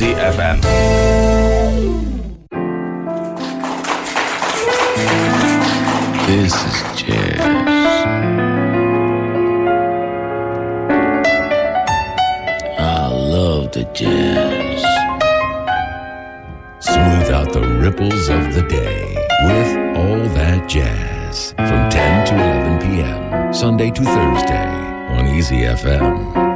Uneasy FM. This is jazz. I love the jazz. Smooth out the ripples of the day with all that jazz from 10 to 11 p.m. Sunday to Thursday on Easy FM.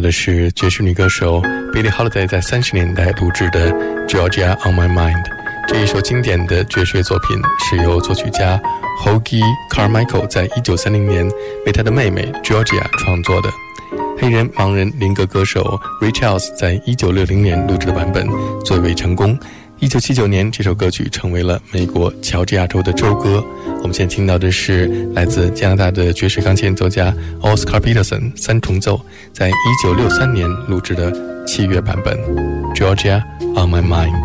的是爵士女歌手 Billie Holiday 在三十年代录制的《Georgia on My Mind》这一首经典的爵士乐作品，是由作曲家 Hoagy Carmichael 在一九三零年为他的妹妹 Georgia 创作的。黑人盲人灵歌歌手 Ray Charles 在一九六零年录制的版本最为成功。一九七九年，这首歌曲成为了美国乔治亚州的州歌。我们现在听到的是来自加拿大的爵士钢琴演奏家 Oscar Peterson 三重奏在一九六三年录制的器乐版本《Georgia on My Mind》。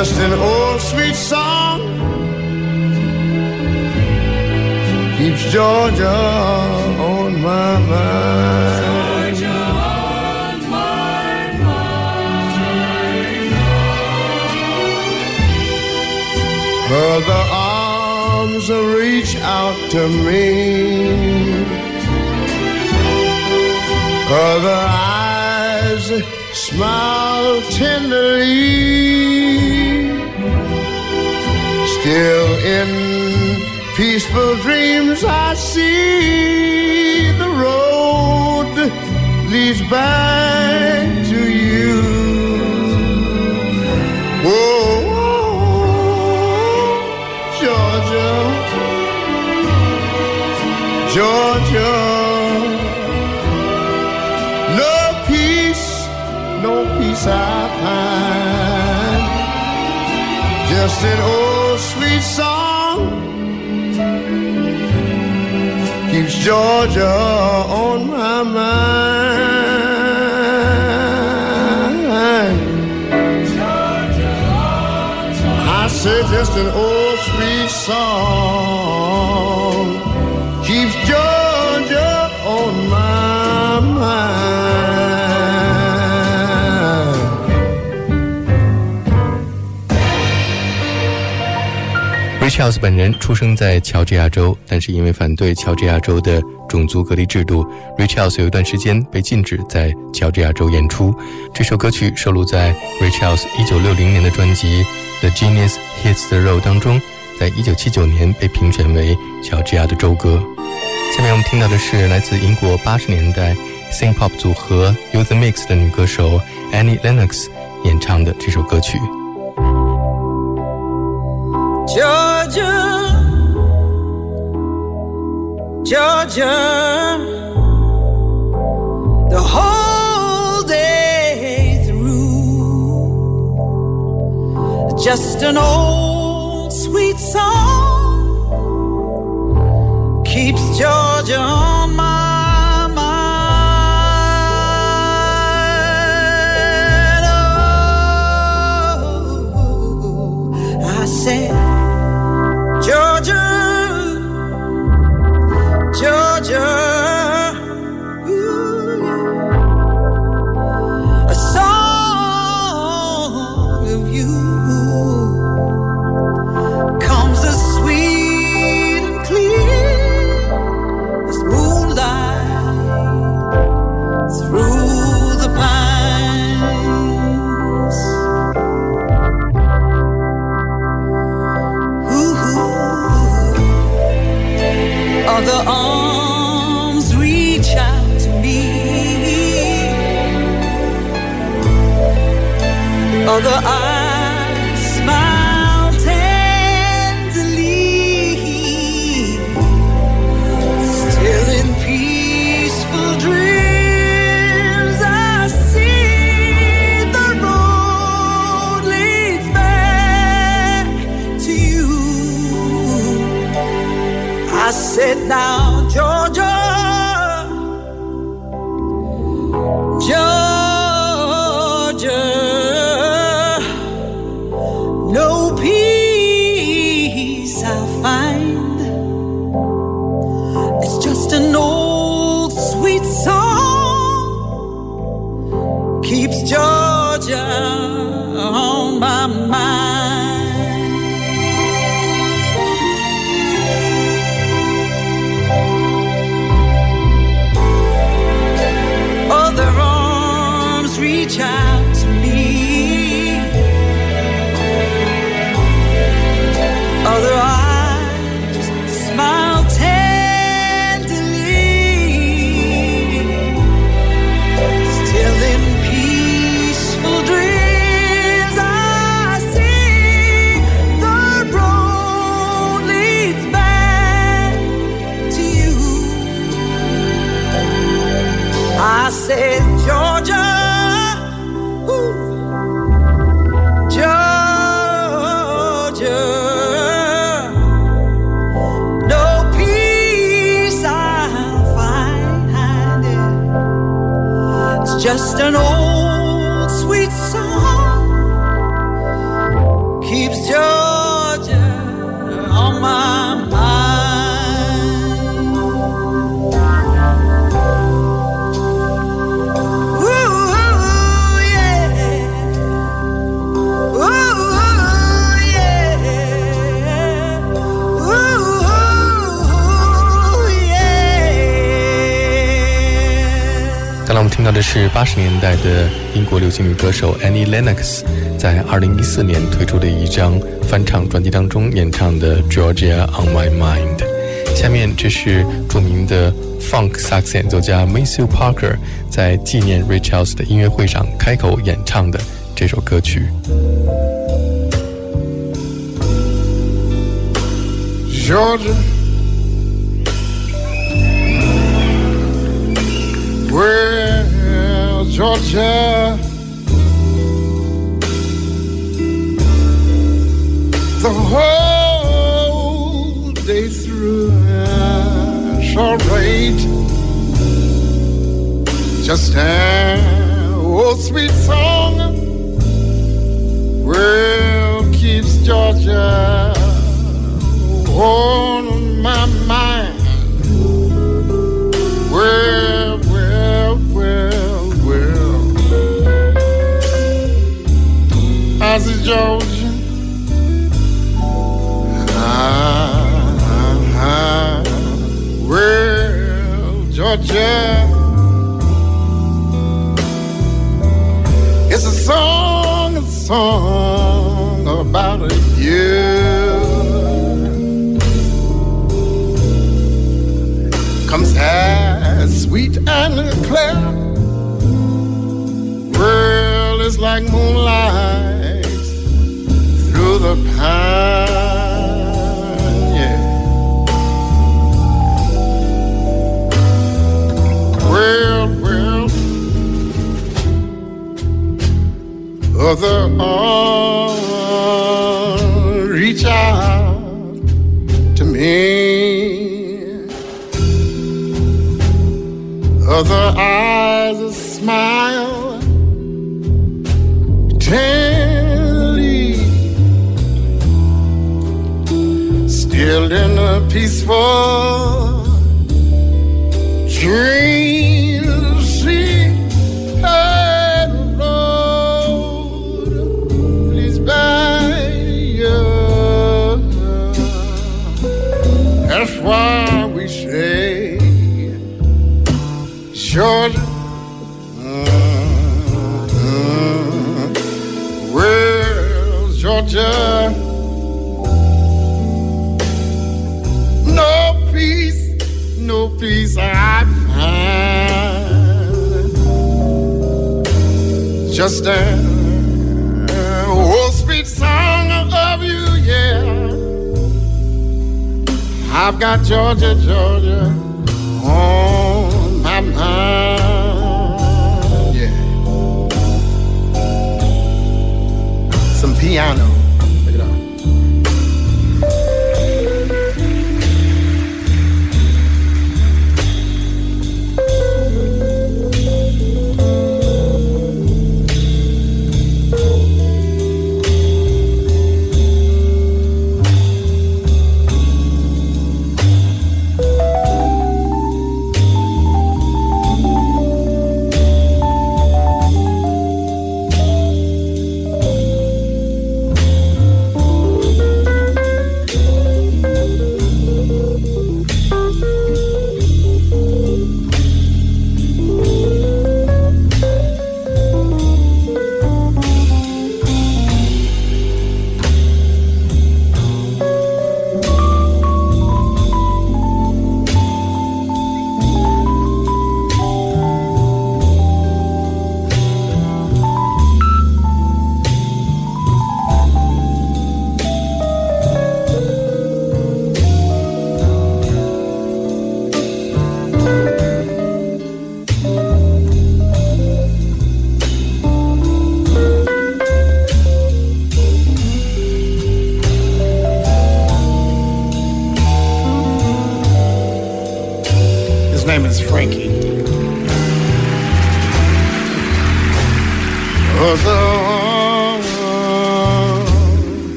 Just an old sweet song keeps Georgia on my mind. Other arms reach out to me. Other eyes smile tenderly. Still in peaceful dreams, I see the road leads back to you. Whoa, Georgia, Georgia. No peace, no peace I find. Just an old song keeps Georgia on my mind. I said just an old sweet song Charles 本人出生在乔治亚州，但是因为反对乔治亚州的种族隔离制度，Ray Charles 有一段时间被禁止在乔治亚州演出。这首歌曲收录在 Ray Charles 1960年的专辑《The Genius Hits the Road》当中，在1979年被评选为乔治亚的州歌。下面我们听到的是来自英国80年代 Sing Pop 组合 Youth Mix 的女歌手 Annie Lennox 演唱的这首歌曲。Georgia, Georgia, the whole day through, just an old sweet song keeps Georgia on 十年代的英国流行女歌手 Annie Lennox 在二零一四年推出的一张翻唱专辑当中演唱的《Georgia on My Mind》。下面这是著名的 funk 萨克斯演奏家 Matthew Parker 在纪念 Ray Charles 的音乐会上开口演唱的这首歌曲。Georgia. Well, Georgia. The whole day through, it's alright. Just an old sweet song. Well, keeps Georgia on my mind. Well, Georgia. Ah, ah, ah, well, Georgia. It's a song, a song about you. Comes as sweet and clear. Well, it's like moonlight the pine. Yeah. World, world, other arms reach out to me. Other eyes smile peaceful An old sweet song of you, yeah. I've got Georgia, Georgia on my mind. Yeah. Some piano.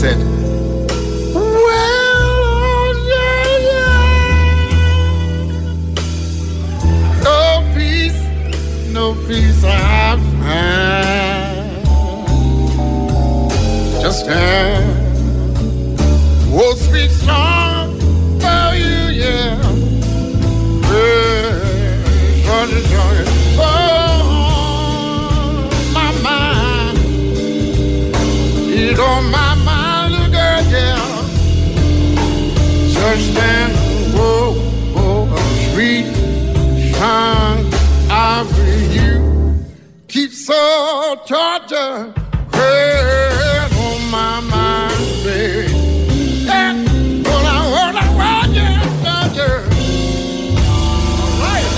Said, Well, Georgia, no peace, no peace I find. Just an Georgia head on my mind, baby. Yeah, when I when I want you, Georgia. Right.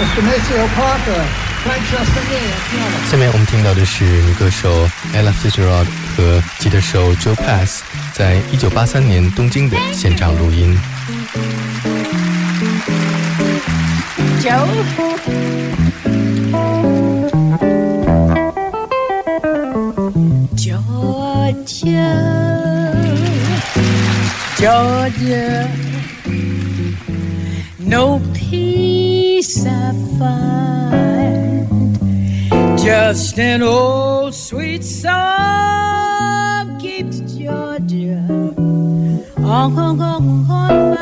Mr. Maceo Parker, Francesca Lee at piano. 下面我们听到的是女歌手 Ella Fitzgerald 和吉他手 Joe Pass 在一九八三年东京的现场录音。Georgia, Georgia, no peace I find, just an old sweet song keeps Georgia on, on, on my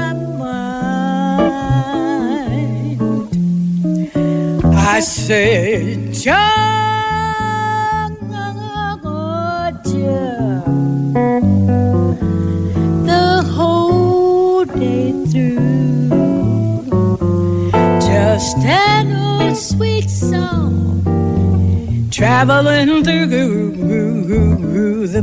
I said, Georgia, the whole day through, just an old sweet song. Traveling through the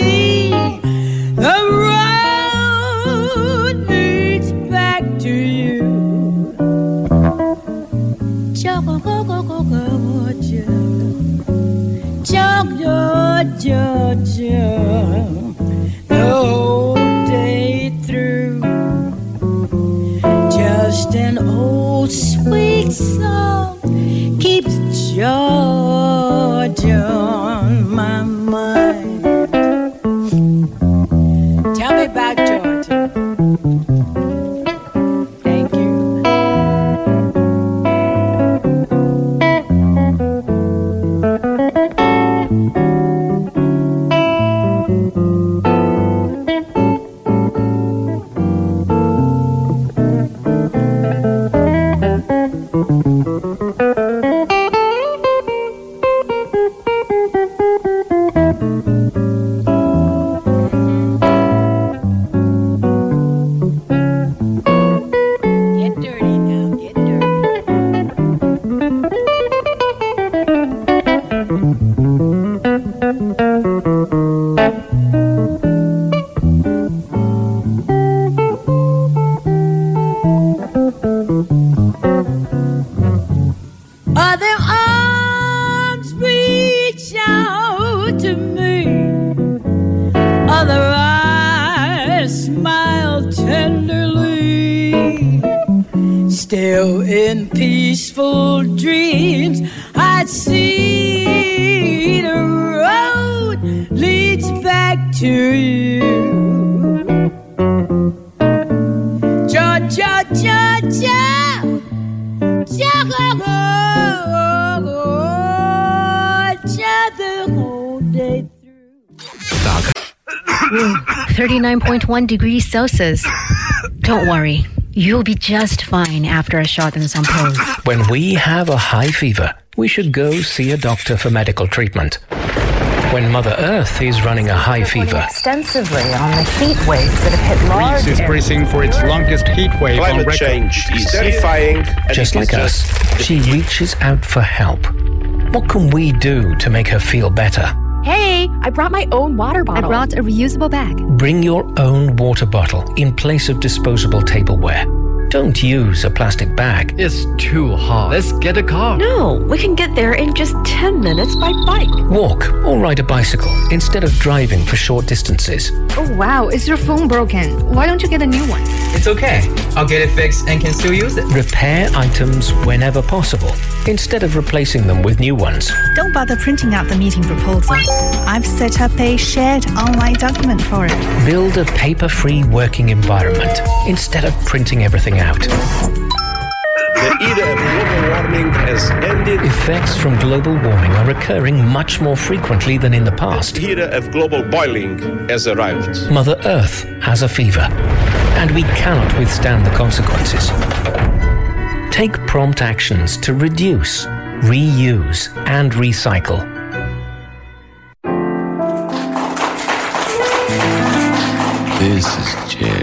sweet 39.1 degrees Celsius. Don't worry, you'll be just fine after a shot and some pills. When we have a high fever, we should go see a doctor for medical treatment. When Mother Earth is running a high fever, extensively on the heat waves that have hit large Greece is bracing for its longest heat wave on Climate record. change is terrifying. just like us, she reaches out for help. What can we do to make her feel better? Hey, I brought my own water bottle. I brought a reusable bag. Bring your own water bottle in place of disposable tableware. Don't use a plastic bag. It's too hot. Let's get a car. No, we can get there in just 10 minutes by bike. Walk or ride a bicycle instead of driving for short distances. Oh wow, is your phone broken? Why don't you get a new one? It's okay. I'll get it fixed and can still use it. Repair items whenever possible instead of replacing them with new ones. Don't bother printing out the meeting proposal. I've set up a shared online document for it. Build a paper free working environment instead of printing everything out. The era of global warming has ended. Effects from global warming are occurring much more frequently than in the past. The era of global boiling has arrived. Mother Earth has a fever, and we cannot withstand the consequences. Take prompt actions to reduce, reuse, and recycle. This is jazz.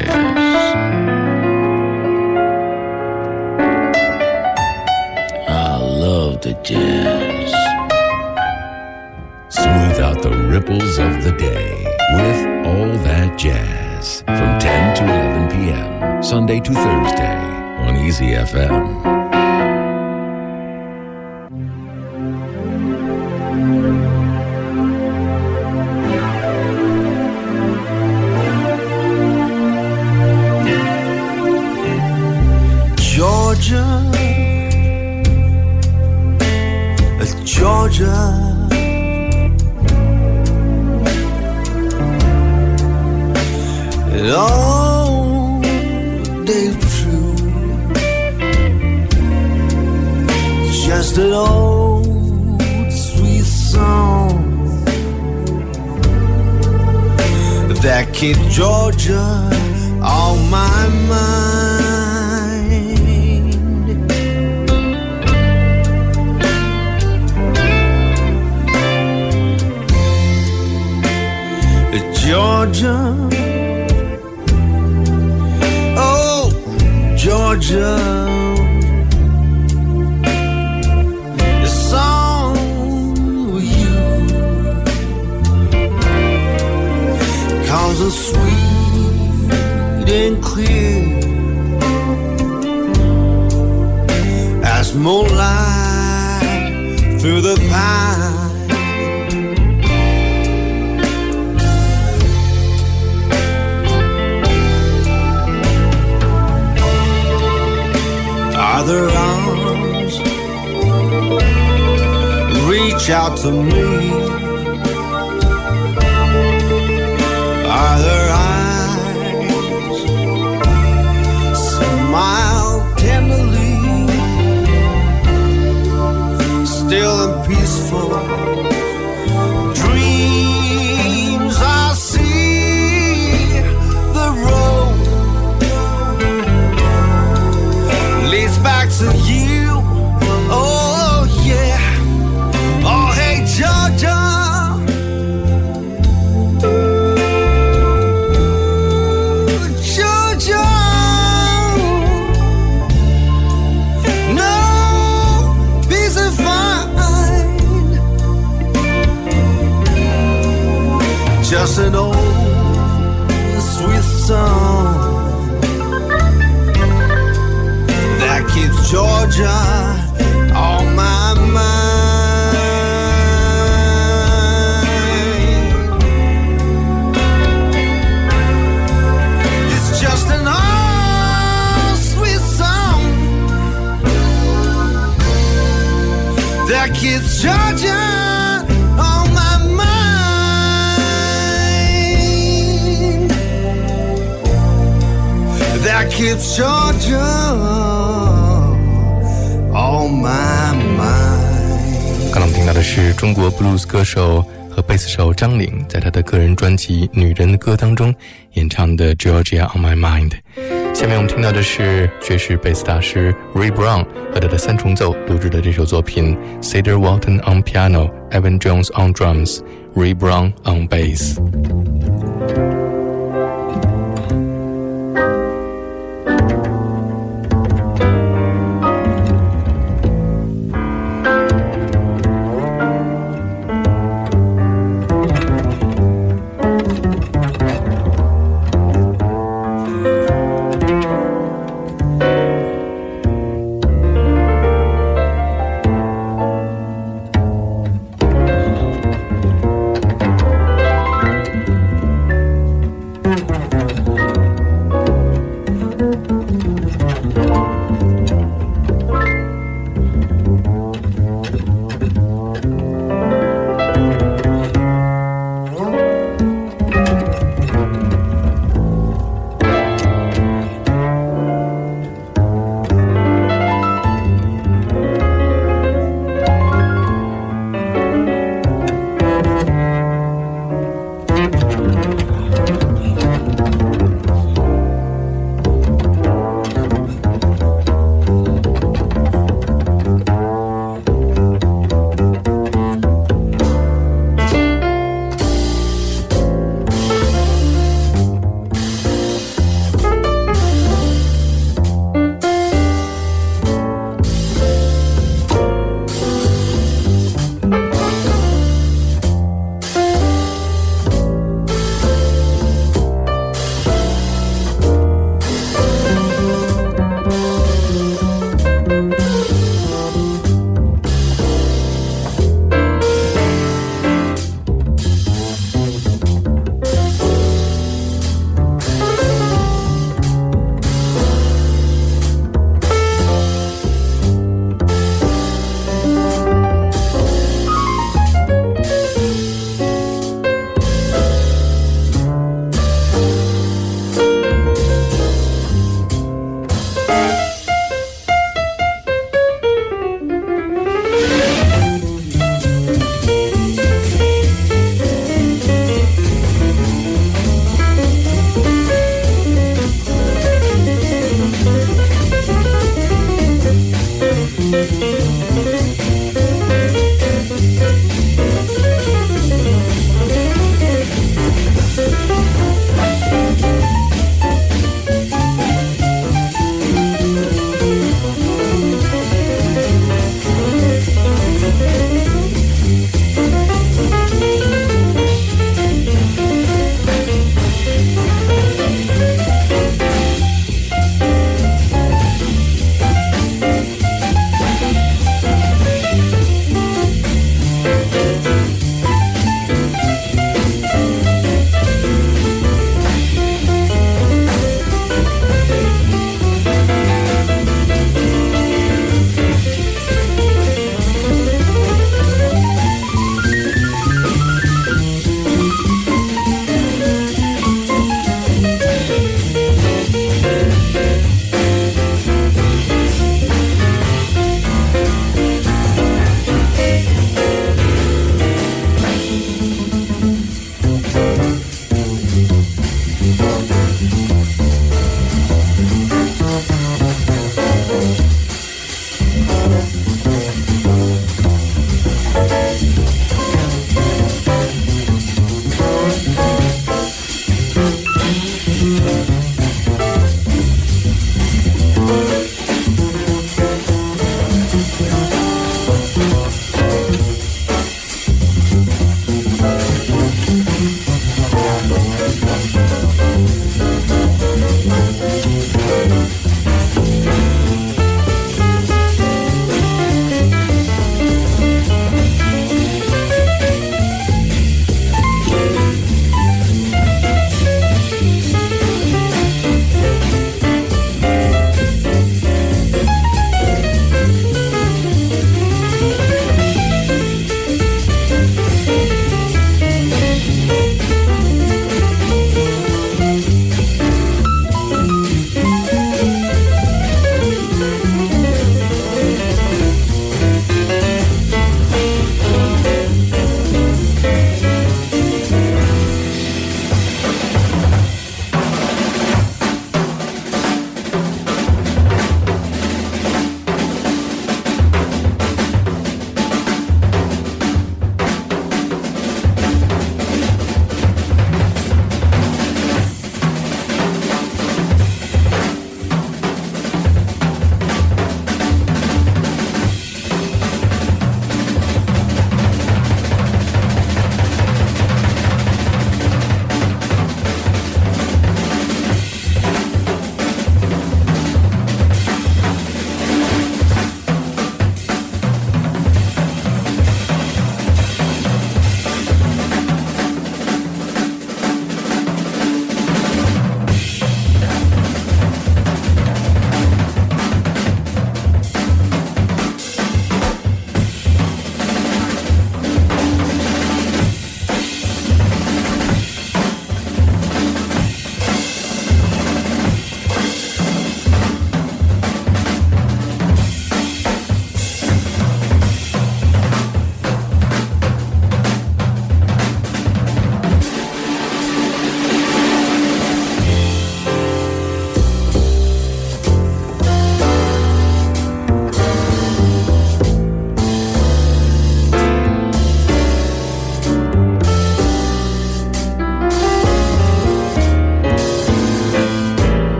Jazz. Smooth out the ripples of the day with all that jazz from 10 to 11 p.m. Sunday to Thursday on Easy FM. 是中国 blues 歌手和贝斯手张玲在她的个人专辑《女人的歌》当中演唱的《Georgia on My Mind》。下面我们听到的是爵士贝斯大师 Ray Brown 和他的三重奏录制的这首作品 Cedar Walton on piano, Evan Jones on drums, Ray Brown on bass。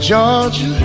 Georgia.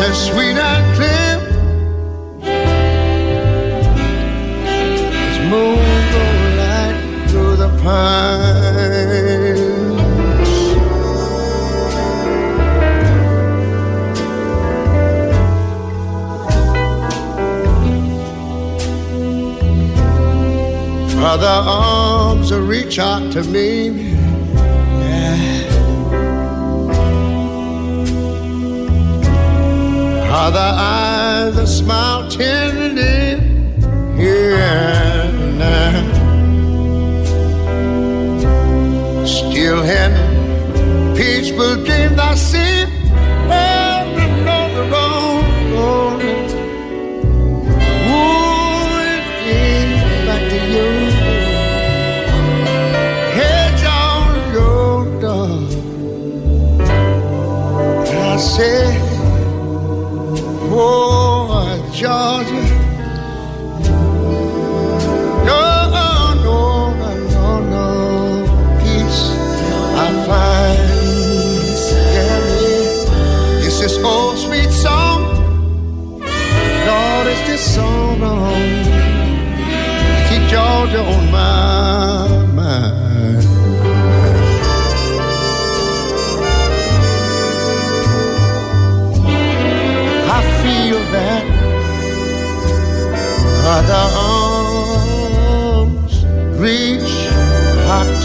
As sweet and clear as moonlight through the pines. Other arms reach out to me. Other eyes that smile tenderly. Yeah. Now. Still in peaceful dreams I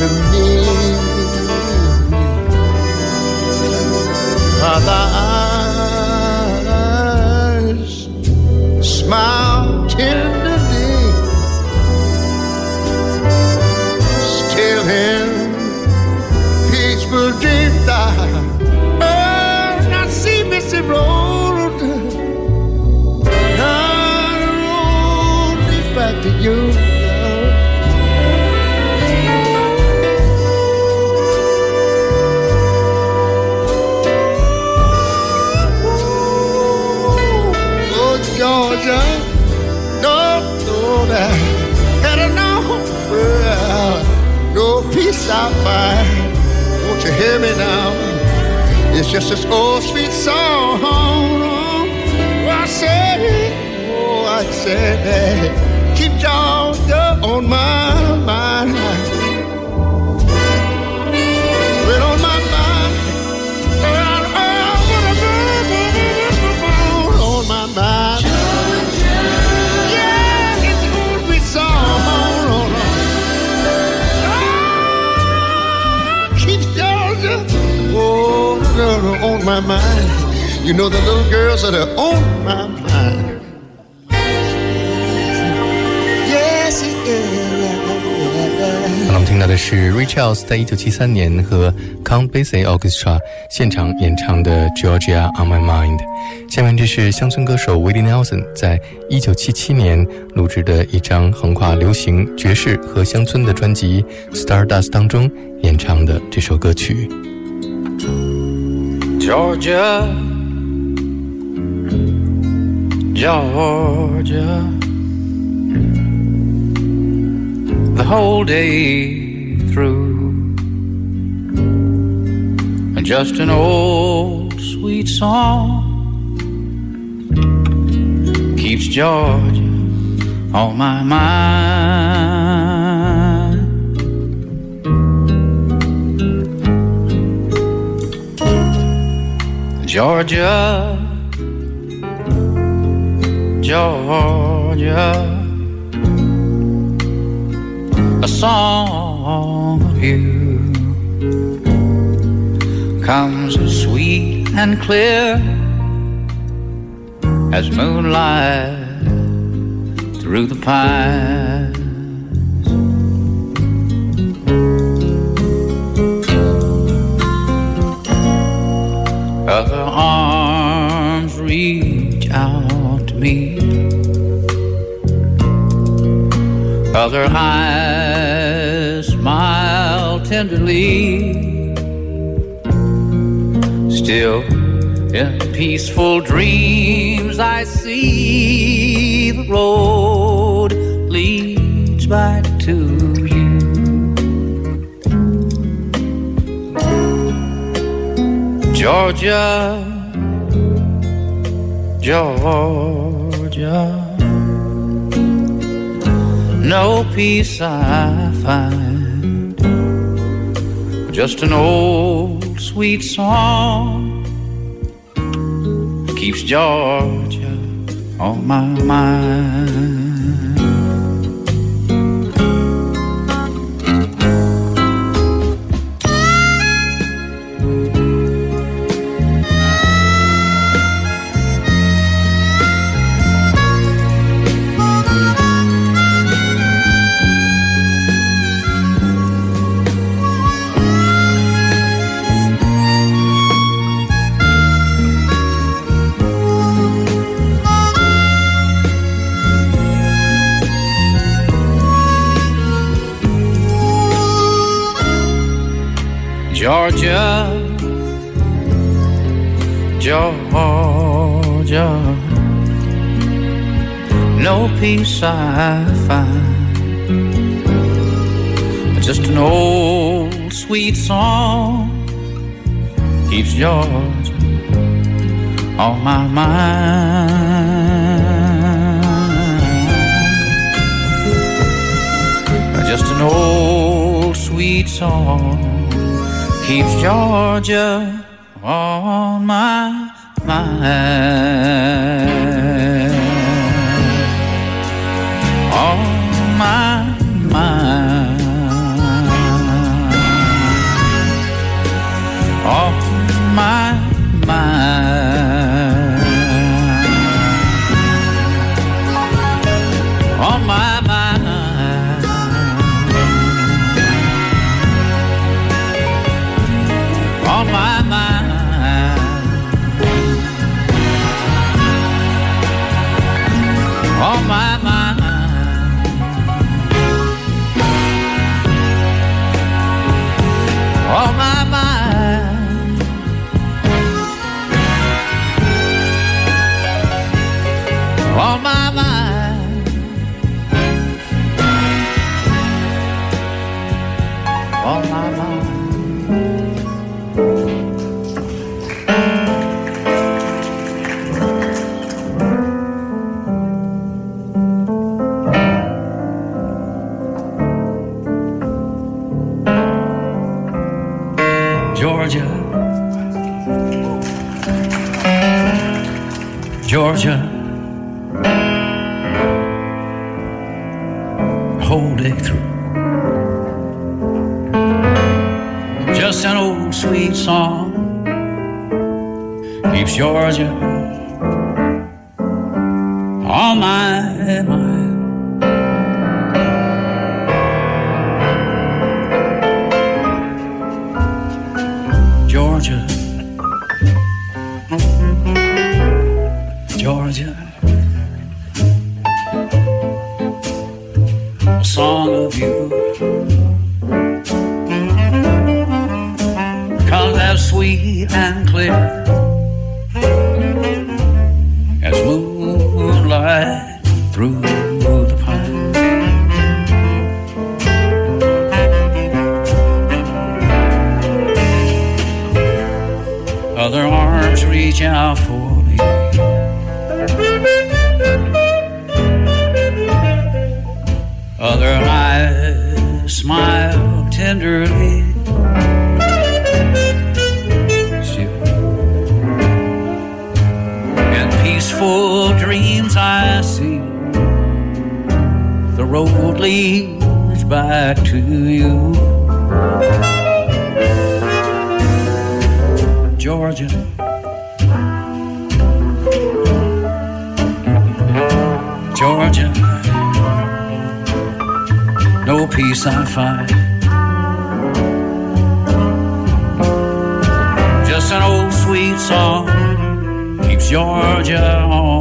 to me. 在一九七三年和 Count Basie Orchestra 现场演唱的 Georgia on My Mind。下面这是乡村歌手 Willie Nelson 在一九七七年录制的一张横跨流行、爵士和乡村的专辑《Stardust》当中演唱的这首歌曲。Georgia, Georgia, the whole day through. just an old sweet song keeps Georgia on my mind. Georgia, Georgia, a song of you comes as sweet and clear as moonlight through the pines. Other arms reach out to me. Other eyes smile tenderly. Still, in peaceful dreams, I see the road leads back to you. Georgia, Georgia. No peace I find, just an old sweet song keeps Georgia on my mind. Georgia, Georgia, no peace I find, just an old sweet song keeps Georgia on my mind. Just an old sweet song keeps Georgia on my mind. Georgia, a song of you. Comes as sweet and clear. As moonlight through the pine. Other arms reach out for tenderly. And peaceful dreams I see. The road leads back to you. Georgia. Georgia, no peace I find. An old sweet song. Keeps Georgia on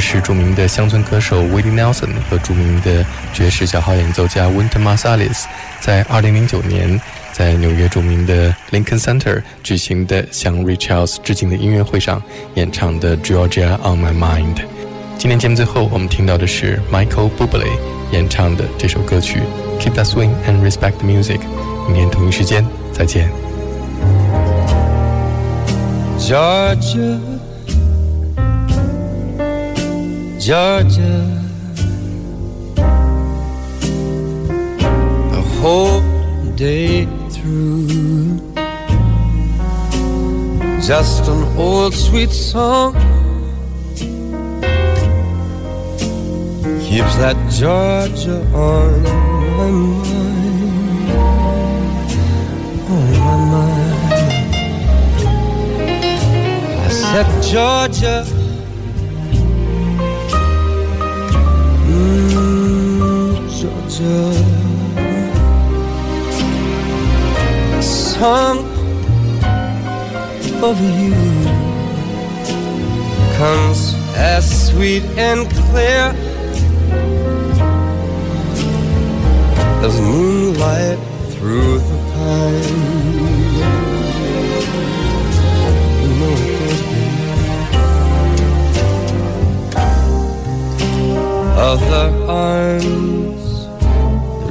是著名的乡村歌手 Willie Nelson 和著名的爵士小号演奏家 Wynton Marsalis 在2009年在纽约著名的 Lincoln Center 举行的向 Ray Charles 致敬的音乐会上演唱的 Georgia on My Mind。今天节目最后我们听到的是 Michael Bublé 演唱的这首歌曲 Keep That Swing and Respect Music。明天同一时间再见。Georgia, Georgia, the whole day through. Just an old sweet song keeps that Georgia on my mind, on my mind. I said Georgia. A song of you comes as sweet and clear as moonlight through the pine. You know it does. Other arms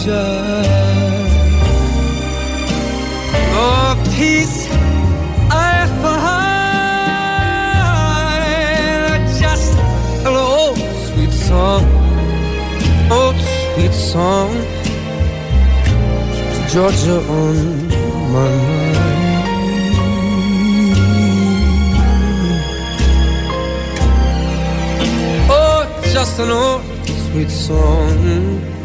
Georgia, peace I find. Just an old sweet song, old sweet song. Georgia on my mind. Oh, just an old sweet song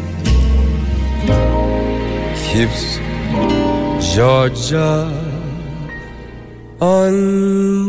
keeps Georgia on.